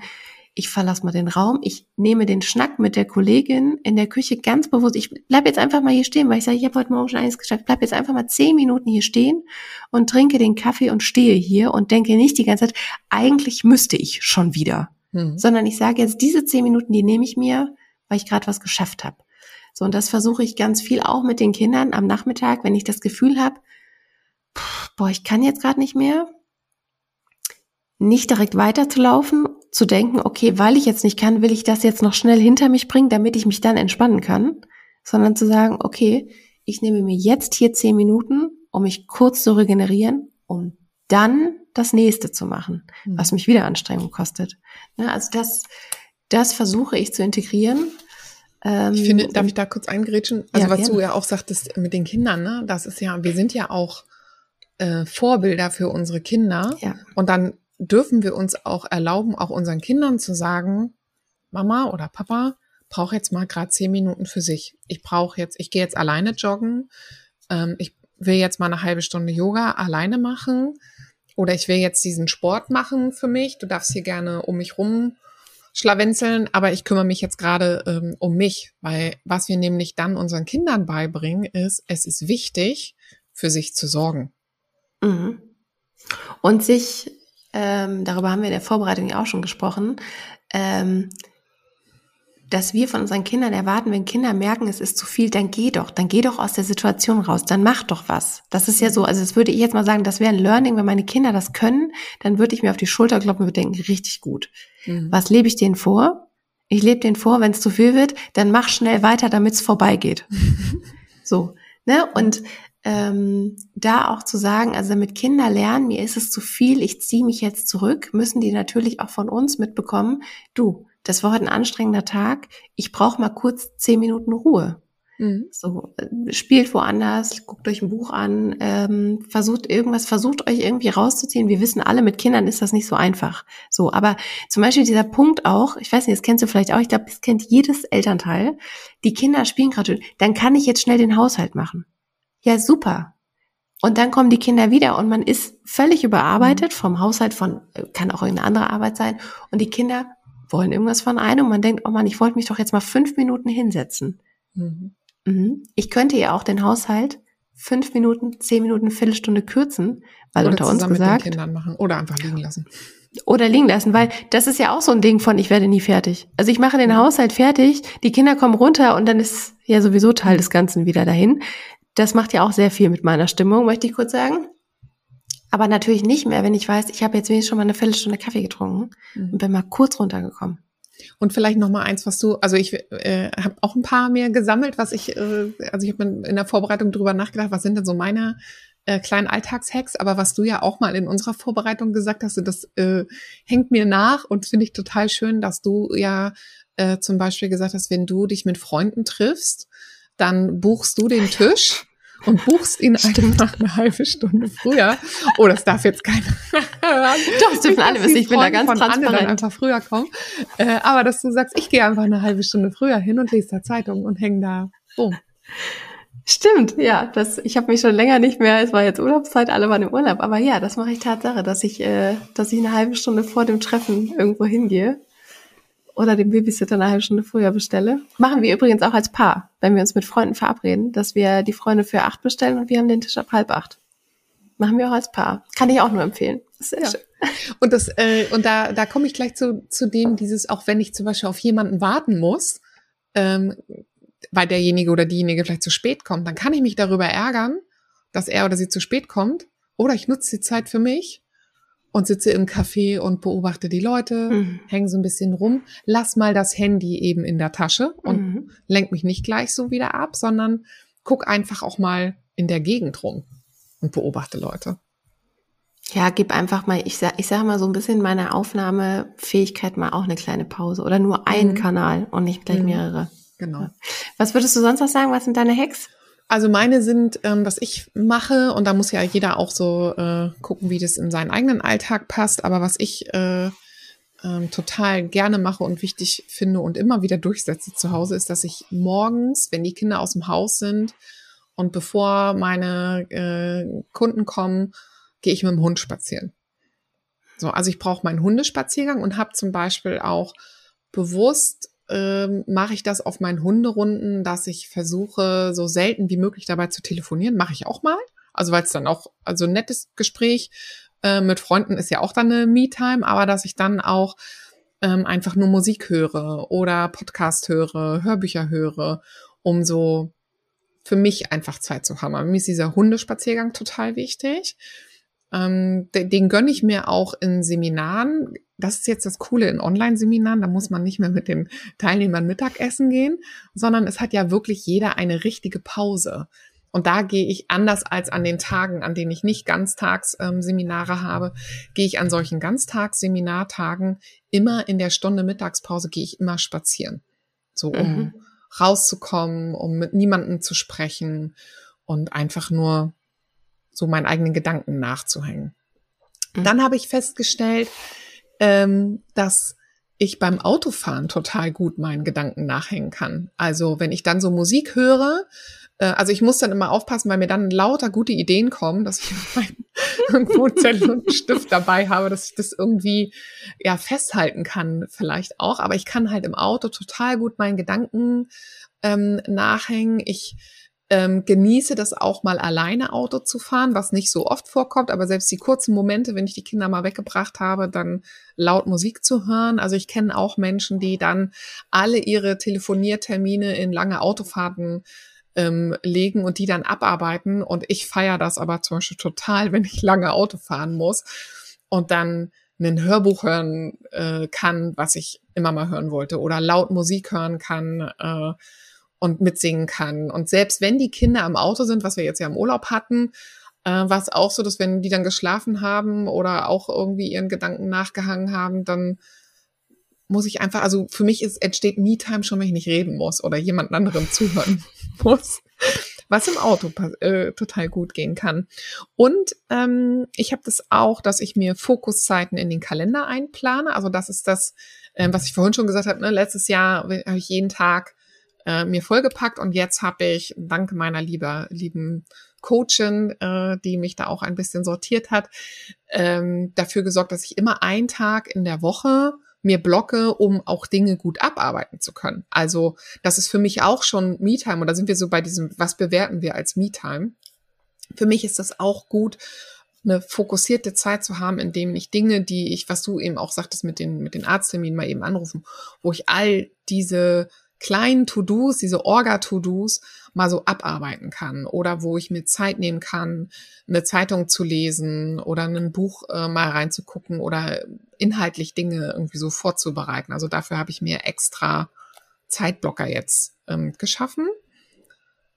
ich verlasse mal den Raum, ich nehme den Schnack mit der Kollegin in der Küche ganz bewusst. Ich bleib jetzt einfach mal hier stehen, weil ich sage, ich habe heute Morgen schon eines geschafft. Bleib jetzt einfach mal zehn Minuten hier stehen und trinke den Kaffee und stehe hier und denke nicht die ganze Zeit, eigentlich müsste ich schon wieder. Mhm. Sondern ich sage jetzt, diese zehn Minuten, die nehme ich mir, weil ich gerade was geschafft habe. So, und das versuche ich ganz viel auch mit den Kindern am Nachmittag, wenn ich das Gefühl habe, boah, ich kann jetzt gerade nicht mehr, nicht direkt weiterzulaufen, zu denken, okay, weil ich jetzt nicht kann, will ich das jetzt noch schnell hinter mich bringen, damit ich mich dann entspannen kann, sondern zu sagen, okay, ich nehme mir jetzt hier zehn Minuten, um mich kurz zu regenerieren, um dann das nächste zu machen, mhm. was mich wieder Anstrengung kostet. Ja, also das, das versuche ich zu integrieren. Ähm, ich finde, darf ich da kurz eingrätschen? Also ja, was gerne. du ja auch sagtest mit den Kindern, ne? Das ist ja, wir sind ja auch äh, Vorbilder für unsere Kinder. Ja. Und dann dürfen wir uns auch erlauben, auch unseren Kindern zu sagen, Mama oder Papa, brauche jetzt mal gerade zehn Minuten für sich. Ich brauche jetzt, ich gehe jetzt alleine joggen. Ähm, ich will jetzt mal eine halbe Stunde Yoga alleine machen. Oder ich will jetzt diesen Sport machen für mich. Du darfst hier gerne um mich rum schlawenzeln, aber ich kümmere mich jetzt gerade ähm, um mich, weil was wir nämlich dann unseren Kindern beibringen, ist, es ist wichtig, für sich zu sorgen. Mhm. Und sich, ähm, darüber haben wir in der Vorbereitung ja auch schon gesprochen, ähm, dass wir von unseren Kindern erwarten, wenn Kinder merken, es ist zu viel, dann geh doch, dann geh doch aus der Situation raus, dann mach doch was. Das ist ja so, also das würde ich jetzt mal sagen, das wäre ein Learning, wenn meine Kinder das können, dann würde ich mir auf die Schulter klopfen und denken, richtig gut. Mhm. Was lebe ich denen vor? Ich lebe denen vor, wenn es zu viel wird, dann mach schnell weiter, damit es vorbeigeht. so, ne? Und ähm, da auch zu sagen, also damit Kinder lernen, mir ist es zu viel, ich ziehe mich jetzt zurück, müssen die natürlich auch von uns mitbekommen, du, das war heute ein anstrengender Tag, ich brauche mal kurz zehn Minuten Ruhe. Mhm. So, äh, spielt woanders, guckt euch ein Buch an, ähm, versucht irgendwas, versucht euch irgendwie rauszuziehen. Wir wissen alle, mit Kindern ist das nicht so einfach. So, aber zum Beispiel dieser Punkt auch, ich weiß nicht, das kennst du vielleicht auch, ich glaube, das kennt jedes Elternteil. Die Kinder spielen gerade, dann kann ich jetzt schnell den Haushalt machen. Ja, super. Und dann kommen die Kinder wieder und man ist völlig überarbeitet mhm. vom Haushalt von, äh, kann auch irgendeine andere Arbeit sein. Und die Kinder wollen irgendwas von einem und man denkt, oh man, ich wollte mich doch jetzt mal fünf Minuten hinsetzen. Mhm. Mhm. Ich könnte ja auch den Haushalt fünf Minuten, zehn Minuten, Viertelstunde kürzen, weil oder unter uns gesagt. Mit den Kindern machen oder einfach liegen lassen. Oder liegen lassen, weil das ist ja auch so ein Ding von, ich werde nie fertig. Also ich mache den Haushalt fertig, die Kinder kommen runter und dann ist ja sowieso Teil des Ganzen wieder dahin. Das macht ja auch sehr viel mit meiner Stimmung, möchte ich kurz sagen. Aber natürlich nicht mehr, wenn ich weiß, ich habe jetzt wenigstens schon mal eine Viertelstunde Kaffee getrunken mhm. und bin mal kurz runtergekommen. Und vielleicht noch mal eins, was du, also ich äh, habe auch ein paar mehr gesammelt, was ich, äh, also ich habe in der Vorbereitung drüber nachgedacht, was sind denn so meine äh, kleinen Alltagshacks, aber was du ja auch mal in unserer Vorbereitung gesagt hast, das äh, hängt mir nach und finde ich total schön, dass du ja äh, zum Beispiel gesagt hast, wenn du dich mit Freunden triffst, dann buchst du den Tisch und buchst ihn einfach eine halbe Stunde früher. Oh, das darf jetzt keiner. Doch, das dürfen alle wissen. Ich bin da ganz von transparent. Dann einfach früher kommen. Äh, aber dass du sagst, ich gehe einfach eine halbe Stunde früher hin und lese da Zeitung und hänge da rum. Stimmt, ja, das, ich habe mich schon länger nicht mehr, es war jetzt Urlaubszeit, alle waren im Urlaub, aber ja, das mache ich Tatsache, dass ich, äh, dass ich eine halbe Stunde vor dem Treffen irgendwo hingehe oder den Babysitter eine halbe Stunde früher bestelle. Machen wir übrigens auch als Paar, wenn wir uns mit Freunden verabreden, dass wir die Freunde für acht bestellen und wir haben den Tisch ab halb acht. Machen wir auch als Paar. Kann ich auch nur empfehlen. Sehr ja. schön. Und das, äh, und da, da komme ich gleich zu, zu dem, dieses, auch wenn ich zum Beispiel auf jemanden warten muss, ähm, weil derjenige oder diejenige vielleicht zu spät kommt, dann kann ich mich darüber ärgern, dass er oder sie zu spät kommt. Oder ich nutze die Zeit für mich und sitze im Café und beobachte die Leute, mhm. hänge so ein bisschen rum, lass mal das Handy eben in der Tasche und mhm. lenk mich nicht gleich so wieder ab, sondern guck einfach auch mal in der Gegend rum und beobachte Leute. Ja, gib einfach mal, ich sag, ich sag mal so ein bisschen meiner Aufnahmefähigkeit mal auch eine kleine Pause oder nur einen mhm. Kanal und nicht gleich mhm. mehrere. Genau. Was würdest du sonst noch sagen? Was sind deine Hacks? Also meine sind, ähm, was ich mache, und da muss ja jeder auch so äh, gucken, wie das in seinen eigenen Alltag passt, aber was ich äh, ähm, total gerne mache und wichtig finde und immer wieder durchsetze zu Hause, ist, dass ich morgens, wenn die Kinder aus dem Haus sind und bevor meine äh, Kunden kommen, gehe ich mit dem Hund spazieren. So, also ich brauche meinen Hundespaziergang und habe zum Beispiel auch bewusst ähm, mache ich das auf meinen Hunderunden, dass ich versuche, so selten wie möglich dabei zu telefonieren. Mache ich auch mal. Also weil es dann auch, also ein nettes Gespräch äh, mit Freunden ist ja auch dann eine Me-Time, aber dass ich dann auch ähm, einfach nur Musik höre oder Podcast höre, Hörbücher höre, um so für mich einfach Zeit zu haben. Aber mir ist dieser Hundespaziergang total wichtig. Ähm, den, den gönne ich mir auch in Seminaren. Das ist jetzt das Coole in Online-Seminaren. Da muss man nicht mehr mit den Teilnehmern Mittagessen gehen, sondern es hat ja wirklich jeder eine richtige Pause. Und da gehe ich anders als an den Tagen, an denen ich nicht Ganztagsseminare ähm, habe, gehe ich an solchen Ganztagsseminartagen immer in der Stunde Mittagspause gehe ich immer spazieren. So um mhm. rauszukommen, um mit niemandem zu sprechen und einfach nur so meinen eigenen Gedanken nachzuhängen. Mhm. Dann habe ich festgestellt, ähm, dass ich beim Autofahren total gut meinen Gedanken nachhängen kann. Also wenn ich dann so Musik höre, äh, also ich muss dann immer aufpassen, weil mir dann lauter gute Ideen kommen, dass ich meinen Zettel und Stift dabei habe, dass ich das irgendwie ja festhalten kann, vielleicht auch. Aber ich kann halt im Auto total gut meinen Gedanken ähm, nachhängen. Ich ähm, genieße das auch mal alleine Auto zu fahren, was nicht so oft vorkommt, aber selbst die kurzen Momente, wenn ich die Kinder mal weggebracht habe, dann laut Musik zu hören. Also ich kenne auch Menschen, die dann alle ihre Telefoniertermine in lange Autofahrten ähm, legen und die dann abarbeiten. Und ich feiere das aber zum Beispiel total, wenn ich lange Auto fahren muss und dann ein Hörbuch hören äh, kann, was ich immer mal hören wollte, oder laut Musik hören kann. Äh, und mitsingen kann. Und selbst wenn die Kinder im Auto sind, was wir jetzt ja im Urlaub hatten, äh, war es auch so, dass wenn die dann geschlafen haben oder auch irgendwie ihren Gedanken nachgehangen haben, dann muss ich einfach, also für mich ist, entsteht Me-Time schon, wenn ich nicht reden muss oder jemand anderem zuhören muss, was im Auto äh, total gut gehen kann. Und ähm, ich habe das auch, dass ich mir Fokuszeiten in den Kalender einplane. Also das ist das, äh, was ich vorhin schon gesagt habe. Ne? Letztes Jahr habe ich jeden Tag äh, mir vollgepackt und jetzt habe ich dank meiner lieber, lieben Coachin, äh, die mich da auch ein bisschen sortiert hat, ähm, dafür gesorgt, dass ich immer einen Tag in der Woche mir blocke, um auch Dinge gut abarbeiten zu können. Also das ist für mich auch schon Me-Time und da sind wir so bei diesem, was bewerten wir als Me-Time? Für mich ist das auch gut, eine fokussierte Zeit zu haben, in dem ich Dinge, die ich, was du eben auch sagtest mit den, mit den Arztterminen mal eben anrufen, wo ich all diese kleinen To-Dos, diese Orga-To-Dos mal so abarbeiten kann oder wo ich mir Zeit nehmen kann, eine Zeitung zu lesen oder ein Buch äh, mal reinzugucken oder inhaltlich Dinge irgendwie so vorzubereiten. Also dafür habe ich mir extra Zeitblocker jetzt ähm, geschaffen.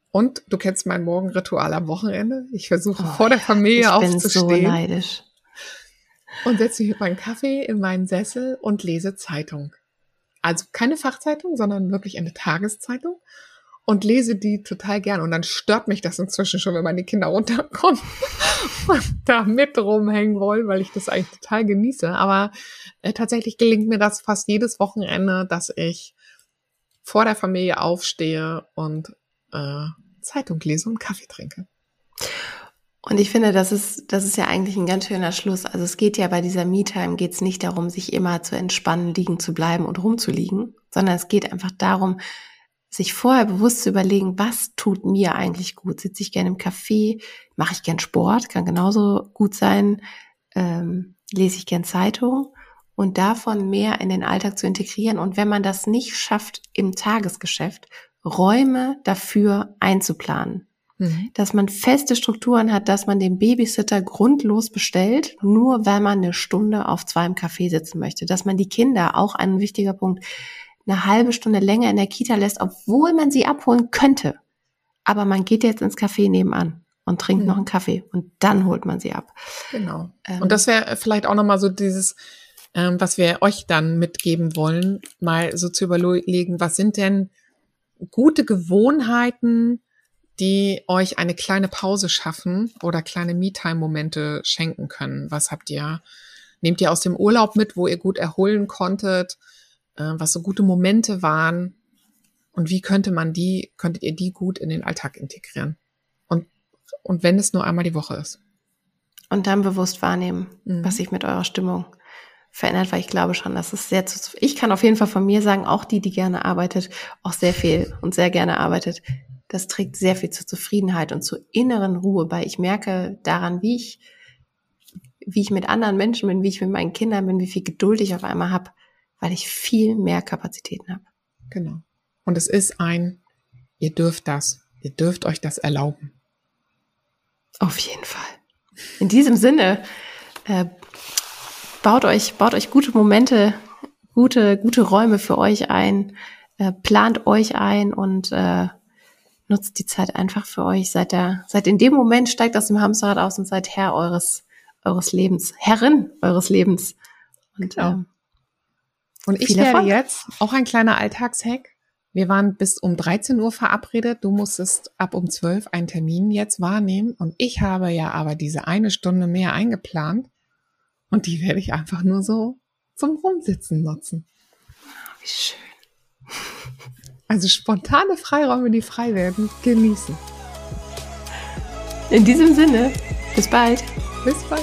Und du kennst mein Morgenritual am Wochenende. Ich versuche oh, vor der Familie ich aufzustehen. Bin so neidisch. Und setze mich mit meinem Kaffee in meinen Sessel und lese Zeitung. Also keine Fachzeitung, sondern wirklich eine Tageszeitung und lese die total gern. Und dann stört mich das inzwischen schon, wenn meine Kinder runterkommen und da mit rumhängen wollen, weil ich das eigentlich total genieße. Aber äh, tatsächlich gelingt mir das fast jedes Wochenende, dass ich vor der Familie aufstehe und äh, Zeitung lese und Kaffee trinke. Und ich finde, das ist, das ist ja eigentlich ein ganz schöner Schluss. Also es geht ja bei dieser Me-Time geht es nicht darum, sich immer zu entspannen, liegen zu bleiben und rumzuliegen, sondern es geht einfach darum, sich vorher bewusst zu überlegen, was tut mir eigentlich gut? Sitze ich gerne im Café? Mache ich gern Sport? Kann genauso gut sein. Ähm, lese ich gern Zeitung? Und davon mehr in den Alltag zu integrieren. Und wenn man das nicht schafft im Tagesgeschäft, Räume dafür einzuplanen. Mhm. Dass man feste Strukturen hat, dass man den Babysitter grundlos bestellt, nur weil man eine Stunde auf zwei im Café sitzen möchte. Dass man die Kinder, auch ein wichtiger Punkt, eine halbe Stunde länger in der Kita lässt, obwohl man sie abholen könnte. Aber man geht jetzt ins Café nebenan und trinkt mhm. noch einen Kaffee und dann holt man sie ab. Genau. Ähm, und das wäre vielleicht auch nochmal so dieses, ähm, was wir euch dann mitgeben wollen, mal so zu überlegen, was sind denn gute Gewohnheiten, die euch eine kleine Pause schaffen oder kleine Me-Time-Momente schenken können. Was habt ihr? Nehmt ihr aus dem Urlaub mit, wo ihr gut erholen konntet, äh, was so gute Momente waren und wie könnte man die, könntet ihr die gut in den Alltag integrieren? Und, und wenn es nur einmal die Woche ist. und dann bewusst wahrnehmen, Mhm. was sich mit eurer Stimmung verändert, weil ich glaube schon, dass es sehr zu, ich kann auf jeden Fall von mir sagen, auch die, die gerne arbeitet, auch sehr viel und sehr gerne arbeitet, das trägt sehr viel zur Zufriedenheit und zur inneren Ruhe bei. Ich merke daran, wie ich, wie ich mit anderen Menschen bin, wie ich mit meinen Kindern bin, wie viel Geduld ich auf einmal habe, weil ich viel mehr Kapazitäten habe. Genau. Und es ist ein, ihr dürft das, ihr dürft euch das erlauben. Auf jeden Fall. In diesem Sinne, äh, baut euch, baut euch gute Momente, gute, gute Räume für euch ein, äh, plant euch ein und äh, nutzt die Zeit einfach für euch. Seid da, seid in dem Moment, steigt aus dem Hamsterrad aus und seid Herr eures, eures Lebens, Herrin eures Lebens. Und Genau. ähm, Und ich werde Erfolg. jetzt auch ein kleiner Alltagshack. Wir waren bis um 13 Uhr verabredet. Du musstest ab um 12 einen Termin jetzt wahrnehmen. Und ich habe ja aber diese eine Stunde mehr eingeplant. Und die werde ich einfach nur so zum Rumsitzen nutzen. wie schön. Also spontane Freiräume, die frei werden, genießen. In diesem Sinne, bis bald. Bis bald.